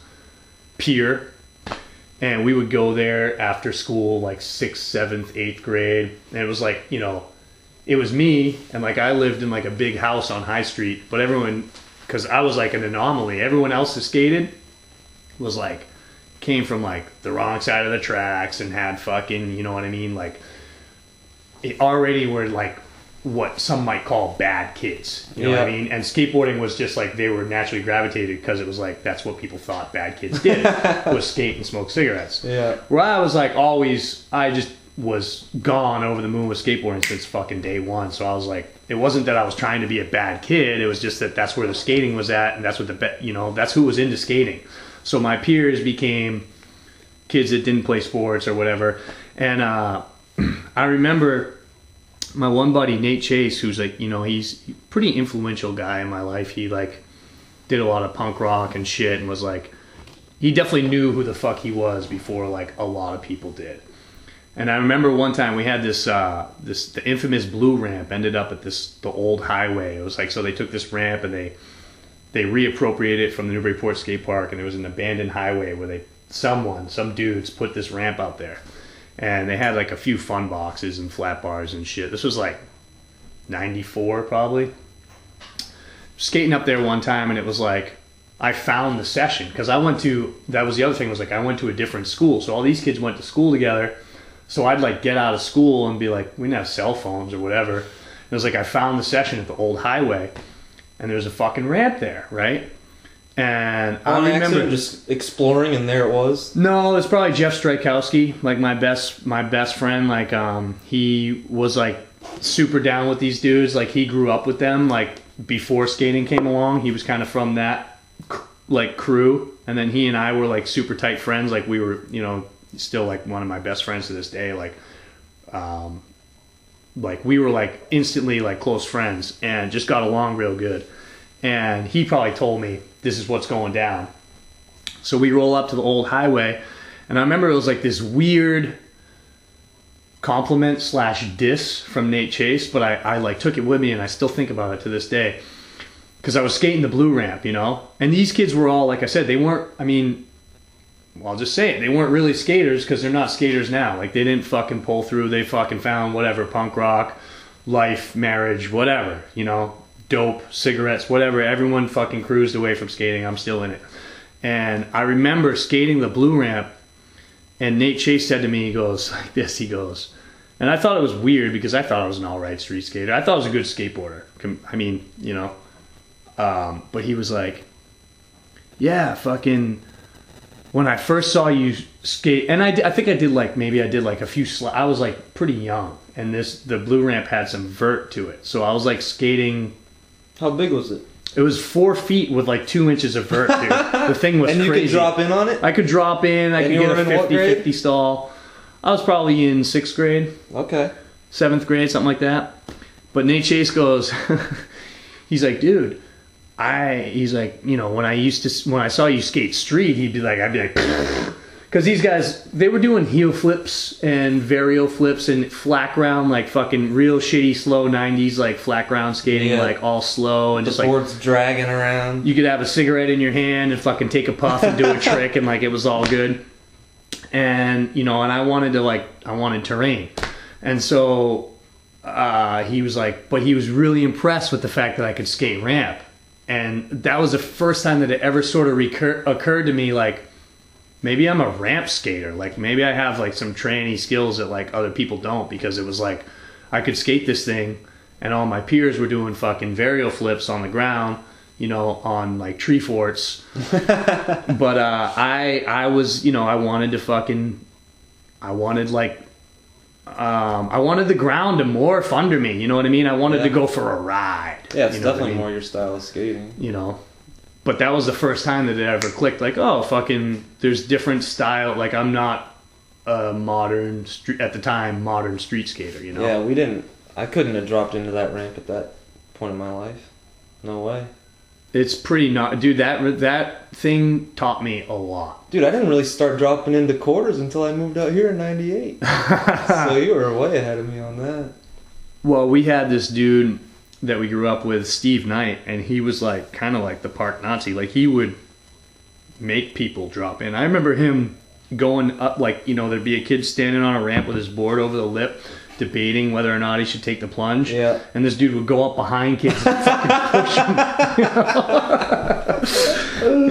pier, and we would go there after school, like sixth, seventh, eighth grade, and it was like you know, it was me, and like I lived in like a big house on High Street, but everyone, because I was like an anomaly. Everyone else that skated was like came from like the wrong side of the tracks and had fucking, you know what I mean? Like, it already were like what some might call bad kids. You know what I mean? And skateboarding was just like they were naturally gravitated because it was like that's what people thought bad kids did was skate and smoke cigarettes. Yeah. Where I was like always, I just was gone over the moon with skateboarding since fucking day one. So I was like, it wasn't that I was trying to be a bad kid. It was just that that's where the skating was at, and that's what the be- you know that's who was into skating. So my peers became kids that didn't play sports or whatever. And uh, I remember my one buddy Nate Chase, who's like you know he's pretty influential guy in my life. He like did a lot of punk rock and shit, and was like he definitely knew who the fuck he was before like a lot of people did. And I remember one time we had this uh, this the infamous blue ramp ended up at this the old highway. It was like so they took this ramp and they they reappropriated it from the Newburyport Skate Park and there was an abandoned highway where they someone some dudes put this ramp out there and they had like a few fun boxes and flat bars and shit. This was like 94 probably. Skating up there one time and it was like I found the session because I went to that was the other thing was like I went to a different school. So all these kids went to school together. So I'd like get out of school and be like, we didn't have cell phones or whatever. It was like I found the session at the old highway and there's a fucking ramp there, right? And I On remember accident, just exploring, and there it was. no, it's probably Jeff Strykowski, like my best my best friend. Like um, he was like super down with these dudes. Like he grew up with them. Like before skating came along, he was kind of from that like crew. And then he and I were like super tight friends. Like we were, you know, still like one of my best friends to this day. Like, um, like we were like instantly like close friends and just got along real good. And he probably told me this is what's going down. So we roll up to the old highway, and I remember it was like this weird compliment slash diss from Nate Chase, but I, I like took it with me and I still think about it to this day. because I was skating the blue ramp, you know. And these kids were all like I said, they weren't. I mean, well, I'll just say it. They weren't really skaters because they're not skaters now. Like they didn't fucking pull through. They fucking found whatever punk rock, life, marriage, whatever. You know, dope, cigarettes, whatever. Everyone fucking cruised away from skating. I'm still in it. And I remember skating the blue ramp, and Nate Chase said to me, he goes like this. He goes, and I thought it was weird because I thought I was an all right street skater. I thought I was a good skateboarder. I mean, you know, um, but he was like, yeah, fucking. When I first saw you skate, and I, I think I did like maybe I did like a few. Sl- I was like pretty young, and this the blue ramp had some vert to it, so I was like skating. How big was it? It was four feet with like two inches of vert, dude. the thing was and you crazy. could drop in on it. I could drop in. I And could you get a in what 50 grade? 50 stall. I was probably in sixth grade, Okay. seventh grade, something like that. But Nate Chase goes, he's like, dude, I, he's like, you know, when I used to, when I saw you skate street, he'd be like, I'd be like, because these guys, they were doing heel flips and varial flips and flat ground, like fucking real shitty slow 90s, like flat ground skating, Yeah. like all slow and The just like board's dragging around. you could have a cigarette in your hand and fucking take a puff and do a trick and like it was all good and you know and i wanted to like i wanted terrain and so uh, he was like but he was really impressed with the fact that i could skate ramp and that was the first time that it ever sort of recur- occurred to me like maybe i'm a ramp skater like maybe i have like some tranny skills that like other people don't because it was like i could skate this thing and all my peers were doing fucking varial flips on the ground you know on like tree forts but uh, I I was you know I wanted to fucking I wanted like um, I wanted the ground to morph under me. You know what I mean? I wanted to go for a ride. Yeah, it's what I definitely mean? more your style of skating. You know, but that was the first time that it ever clicked. Like, oh, fucking, there's different style. Like, I'm not a modern street at the time modern street skater. You know? Yeah, we didn't. I couldn't have dropped into that ramp at that point in my life. No way. It's pretty not, dude. That that thing taught me a lot. Dude, I didn't really start dropping into quarters until I moved out here in '98. so you were way ahead of me on that. Well, we had this dude that we grew up with, Steve Knight, and he was like kind of like the park Nazi. Like he would make people drop in. I remember him going up, like you know, there'd be a kid standing on a ramp with his board over the lip, debating whether or not he should take the plunge. Yeah. And this dude would go up behind kids and fucking push them,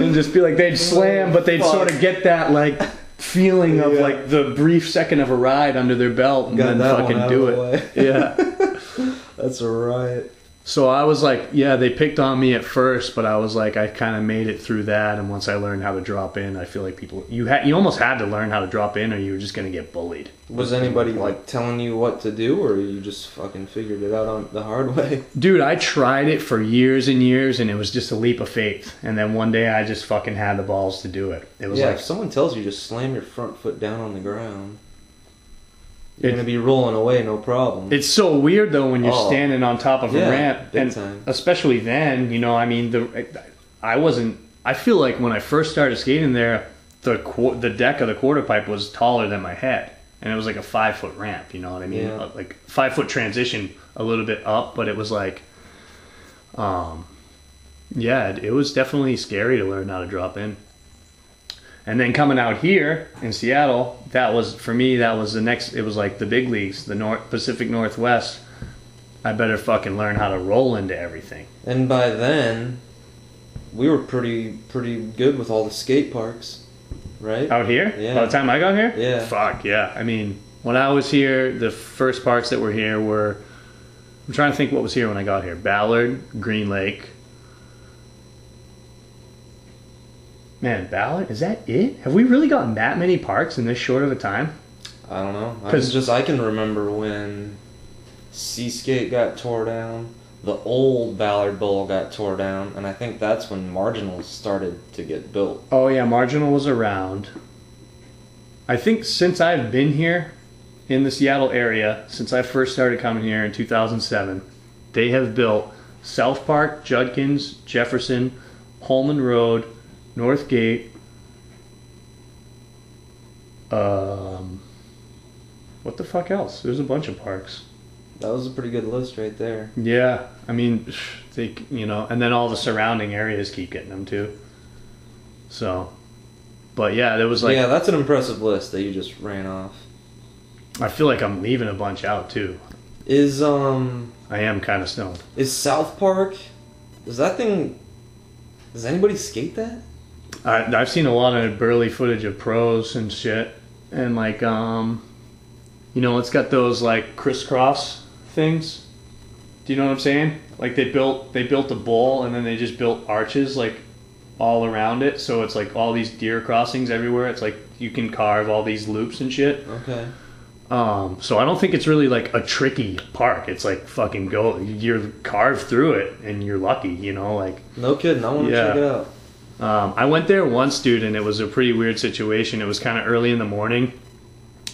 and just be like they'd slam, but they'd Fuck. sort of get that like feeling of Yeah. like the brief second of a ride under their belt and Got then fucking do it. the. Yeah. That's a riot. So I was like, yeah, they picked on me at first, but I was like, I kind of made it through that. And once I learned how to drop in, I feel like people, you had, you almost had to learn how to drop in, or you were just gonna get bullied. Was anybody like telling you what to do, or you just fucking figured it out on the hard way? Dude, I tried it for years and years, and it was just a leap of faith. And then one day, I just fucking had the balls to do it. It was yeah, like, if someone tells you just slam your front foot down on the ground, you're It- gonna be rolling away, no problem. it's so weird though when you're Oh. standing on top of Yeah, a ramp, and time. especially then, you know, I mean, the I wasn't. I feel like when I first started skating there, the the deck of the quarter pipe was taller than my head, and it was like a five foot ramp. You know what I mean? Yeah. Uh, Like five foot transition, a little bit up, but it was like, um, yeah, it, it was definitely scary to learn how to drop in. And then coming out here in Seattle, that was for me. That was the next. It was like the big leagues, the North Pacific Northwest. I better fucking learn how to roll into everything. and by then, we were pretty pretty good with all the skate parks, right? Out here? Yeah. By the time I got here? Yeah. Fuck, yeah. I mean, when I was here, the first parks that were here were. I'm trying to think what was here when I got here. Ballard, Green Lake. Man, Ballard? Is that it? Have we really gotten that many parks in this short of a time? I don't know. I 'Cause- was just I can remember when Seaskate got tore down, the old Ballard Bowl got tore down, and I think that's when Marginals started to get built. Oh, yeah, Marginal was around. I think since I've been here in the Seattle area, since I first started coming here in 2007, they have built South Park, Judkins, Jefferson, Holman Road, Northgate, um, what the fuck else? There's a bunch of parks. That was a pretty good list right there. Yeah, I mean, they you know, and then all the surrounding areas keep getting them too. So, but yeah, there was like yeah, that's an impressive list that you just ran off. I feel like I'm leaving a bunch out too. Is um I am kind of stoned. is South Park? Is that thing? Does anybody skate that? I, I've seen a lot of burly footage of pros and shit, and like um, you know, it's got those like crisscross things. Do you know what I'm saying? Like they built they built a bowl and then they just built arches like all around it, so it's like all these deer crossings everywhere. It's like you can carve all these loops and shit. Okay. Um, so I don't think it's really like a tricky park. It's like fucking go, you're carved through it and you're lucky, you know, like No kidding. I want to Yeah. check it out. Um, I went there once, dude, and it was a pretty weird situation. It was kind of early in the morning.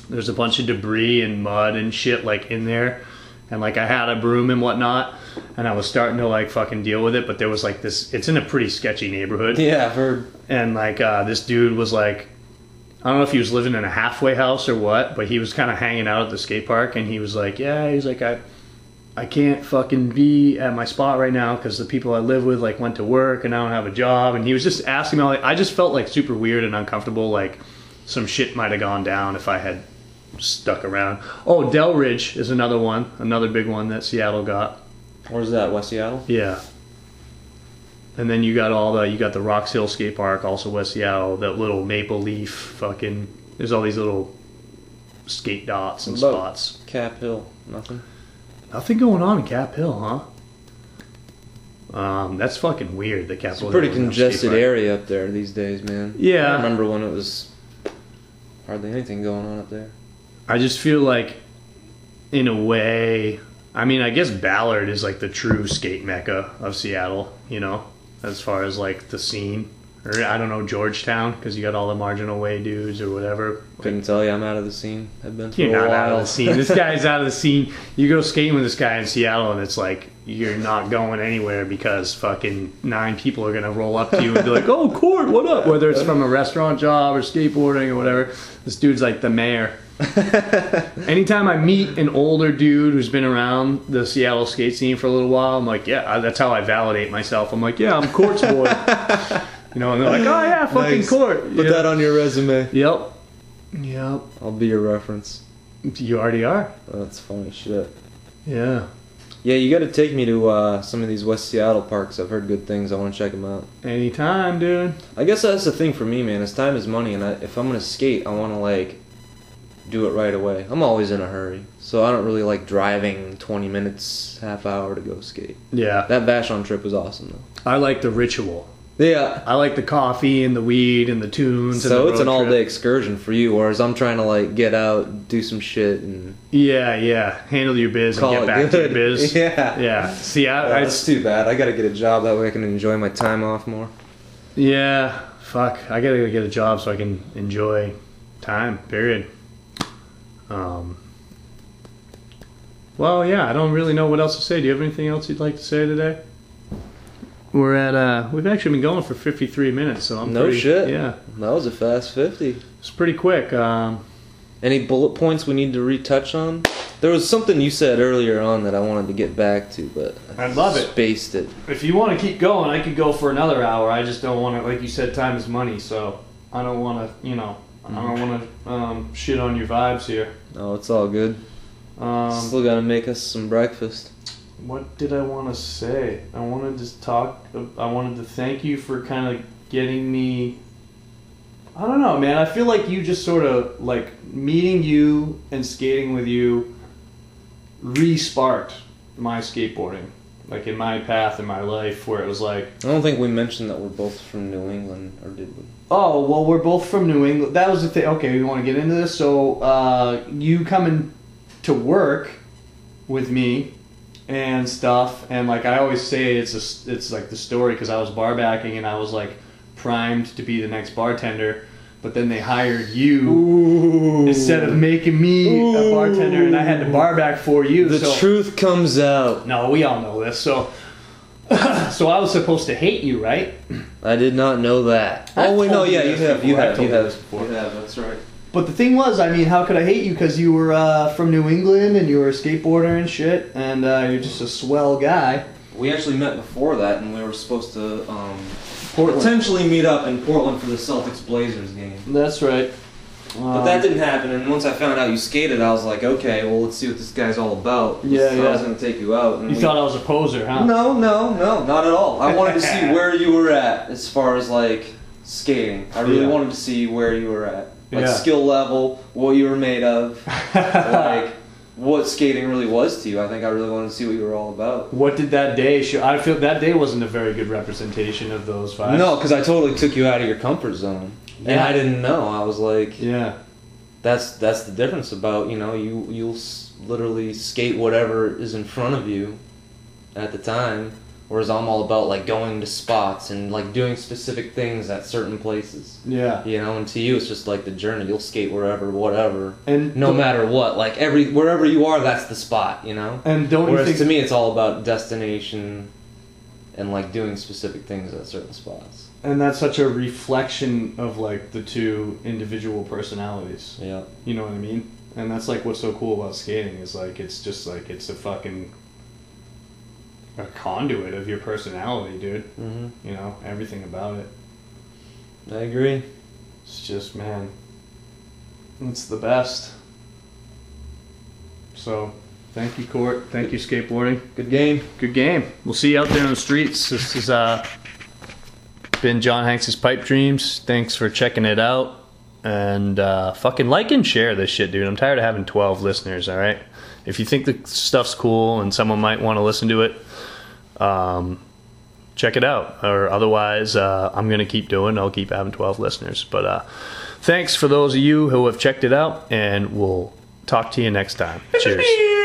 There's a bunch of debris and mud and shit like in there, and like I had a broom and whatnot, and I was starting to like fucking deal with it. But there was like this. It's in a pretty sketchy neighborhood, Yeah, I've heard. and like uh, this dude was like, I don't know if he was living in a halfway house or what, but he was kind of hanging out at the skate park, and he was like, yeah, he's like I. I can't fucking be at my spot right now because the people I live with like went to work and I don't have a job. And he was just asking me, all, like, I just felt like super weird and uncomfortable. Like some shit might have gone down if I had stuck around. Oh, Delridge is another one, another big one that Seattle got. Where's that? West Seattle. Yeah. And then you got all the you got the Roxhill Skate Park, also West Seattle. That little Maple Leaf, fucking. There's all these little skate dots and spots. Cap Hill. Nothing. Nothing going on in Cap Hill, huh? Um, that's fucking weird. The It's Capitol a pretty Hill is now congested area up there these days, man. Yeah. I remember when it was hardly anything going on up there. I just feel like, in a way, I mean, I guess Ballard is like the true skate mecca of Seattle. You know, as far as like the scene, or I don't know Georgetown because you got all the marginal way dudes or whatever. Couldn't tell you I'm out of the scene. I've been You're a not out of the scene. This guy's out of the scene. You go skating with this guy in Seattle, and it's like you're not going anywhere because fucking nine people are gonna roll up to you and be like, "Oh, Court, what up?" Whether it's from a restaurant job or skateboarding or whatever. This dude's like the mayor. Anytime I meet an older dude who's been around the Seattle skate scene for a little while, I'm like, yeah, that's how I validate myself. I'm like, yeah, I'm Court's boy. You know, and they're like, oh yeah, fucking Nice. Court. Put Yeah. that on your resume. Yep. Yep. I'll be your reference. You already are. That's funny shit. Yeah. Yeah, you got to take me to uh, some of these West Seattle parks. I've heard good things. I want to check them out. Anytime, dude. I guess that's the thing for me, man. Is time is money, and I, if I'm gonna skate, I want to like do it right away. I'm always in a hurry, so I don't really like driving 20 minutes, half hour to go skate. Yeah. That Vashon trip was awesome though. I like the ritual. Yeah. I like the coffee and the weed and the tunes. and So the it's an all day excursion for you, whereas I'm trying to like get out, do some shit, and Yeah, yeah. Handle your biz and get back good. to your biz. Yeah. Yeah. See, I, I that's too bad. I got to get a job that way I can enjoy my time off more. yeah. Fuck. I gotta get a job so I can enjoy time. Period. Um. Well, yeah. I don't really know what else to say. Do you have anything else you'd like to say today? We're at uh we've actually been going for 53 minutes, so I'm pretty. No pretty, shit. Yeah. That was a fast 50. It's pretty quick. Um Any bullet points we need to retouch on? There was something you said earlier on that I wanted to get back to, but I I'd love it. Spaced it. If you want to keep going, I could go for another hour. I just don't want to, like you said, time is money. So I don't want to, you know, I don't want to um, shit on your vibes here. Oh, it's all good. Um, Still gotta make us some breakfast. What did I want to say? I wanted to talk. I wanted to thank you for kind of getting me. I don't know, man. I feel like you just sort of like meeting you and skating with you re-sparked my skateboarding, like in my path in my life, where it was like. I don't think we mentioned that we're both from New England, or did we? Oh well, we're both from New England. That was the thing. Okay, we want to get into this. So uh, you coming to work with me and stuff, and like I always say, it's a, it's like the story because I was bar backing and I was like primed to be the next bartender, but then they hired you Ooh. instead of making me a bartender, and I had to bar back for you. The so, truth comes out. No, we all know this. So. so I was supposed to hate you, right? I did not know that. I've oh wait, no, told you yeah, you have, you. I've you you have, this before. you have. That's right. But the thing was, I mean, how could I hate you? Because you were uh, from New England and you were a skateboarder and shit, and uh, you're just a swell guy. We actually met before that, and we were supposed to um, potentially meet up in Portland for the Celtics Blazers game. That's right. But that didn't happen, and once I found out you skated, I was like, okay, well, let's see what this guy's all about. Yeah, so I was gonna take you out. And You we- thought I was a poser, huh? No, no, no, not at all. I wanted to see where you were at as far as like skating. I really Yeah. wanted to see where you were at, like Yeah. skill level, what you were made of, like what skating really was to you. I think I really wanted to see what you were all about. What did that day show? I feel that day wasn't a very good representation of those vibes. No, because I totally took you out of your comfort zone, and I didn't know. I was like, Yeah. that's that's the difference about you know you you'll s- literally skate whatever is in front of you at the time whereas i'm all about like going to spots and like doing specific things at certain places. Yeah. you know and to you it's just like the journey. You'll skate wherever whatever. And no matter what. Like every wherever you are that's the spot you know? And don't you whereas think to me it's all about destination and like doing specific things at certain spots. And that's such a reflection of like the two individual personalities. yeah. You know what I mean? And that's like what's so cool about skating is like it's just like it's a fucking a conduit of your personality, dude. hmm You know, everything about it. i agree It's just man, it's the best. So, thank you, Court. Thank you, skateboarding. good game Good game. We'll see you out there in the streets. This has uh, been Jon Hanks's Pipe Dreams. Thanks for checking it out. And uh, fucking like and share this shit, dude. I'm tired of having 12 listeners, all right? If you think the stuff's cool and someone might want to listen to it, um, check it out. Or otherwise, uh, I'm going to keep doing I'll keep having 12 listeners. But uh, thanks for those of you who have checked it out, and we'll talk to you next time. Cheers.